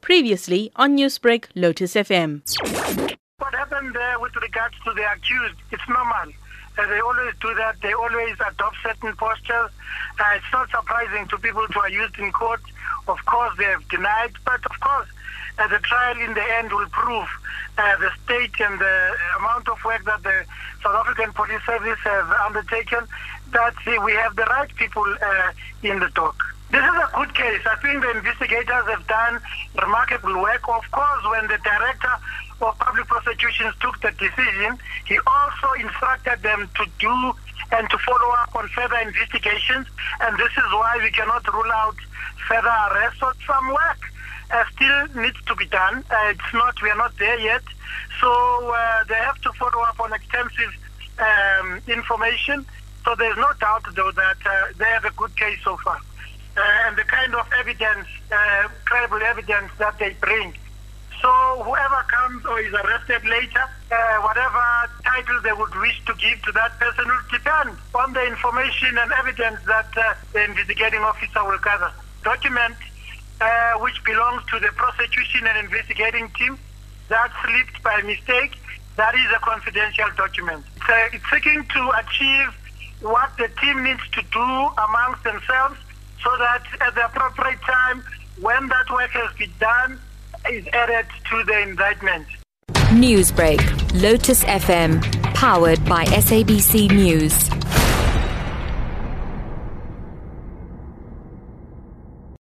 Previously on Newsbreak, Lotus FM. What happened there with regards to the accused, it's normal. Uh, they always do that. They always adopt certain postures. Uh, it's not surprising to people who are used in court. Of course, they have denied, but of course, uh, the trial in the end will prove uh, the state and the amount of work that the South African Police Service have undertaken, that we have the right people uh, in the dock. This is a good case. I think the investigators have done remarkable work. Of course, when the director of public prosecutions took the decision, he also instructed them to do and to follow up on further investigations. And this is why we cannot rule out further arrests. So some work uh, still needs to be done. Uh, it's not, we are not there yet. So uh, they have to follow up on extensive um, information. So there's no doubt, though, that uh, they have a good case so far uh, and the kind of evidence, uh, credible evidence that they bring. So whoever comes or is arrested later, uh, whatever title they would wish to give to that person will depend on the information and evidence that uh, the investigating officer will gather. Document uh, which belongs to the prosecution and investigating team that slipped by mistake, that is a confidential document. It's, uh, it's seeking to achieve what the team needs to do amongst themselves so that at the appropriate time, when that work has been done, is added to the indictment. Newsbreak, Lotus FM, powered by SABC News.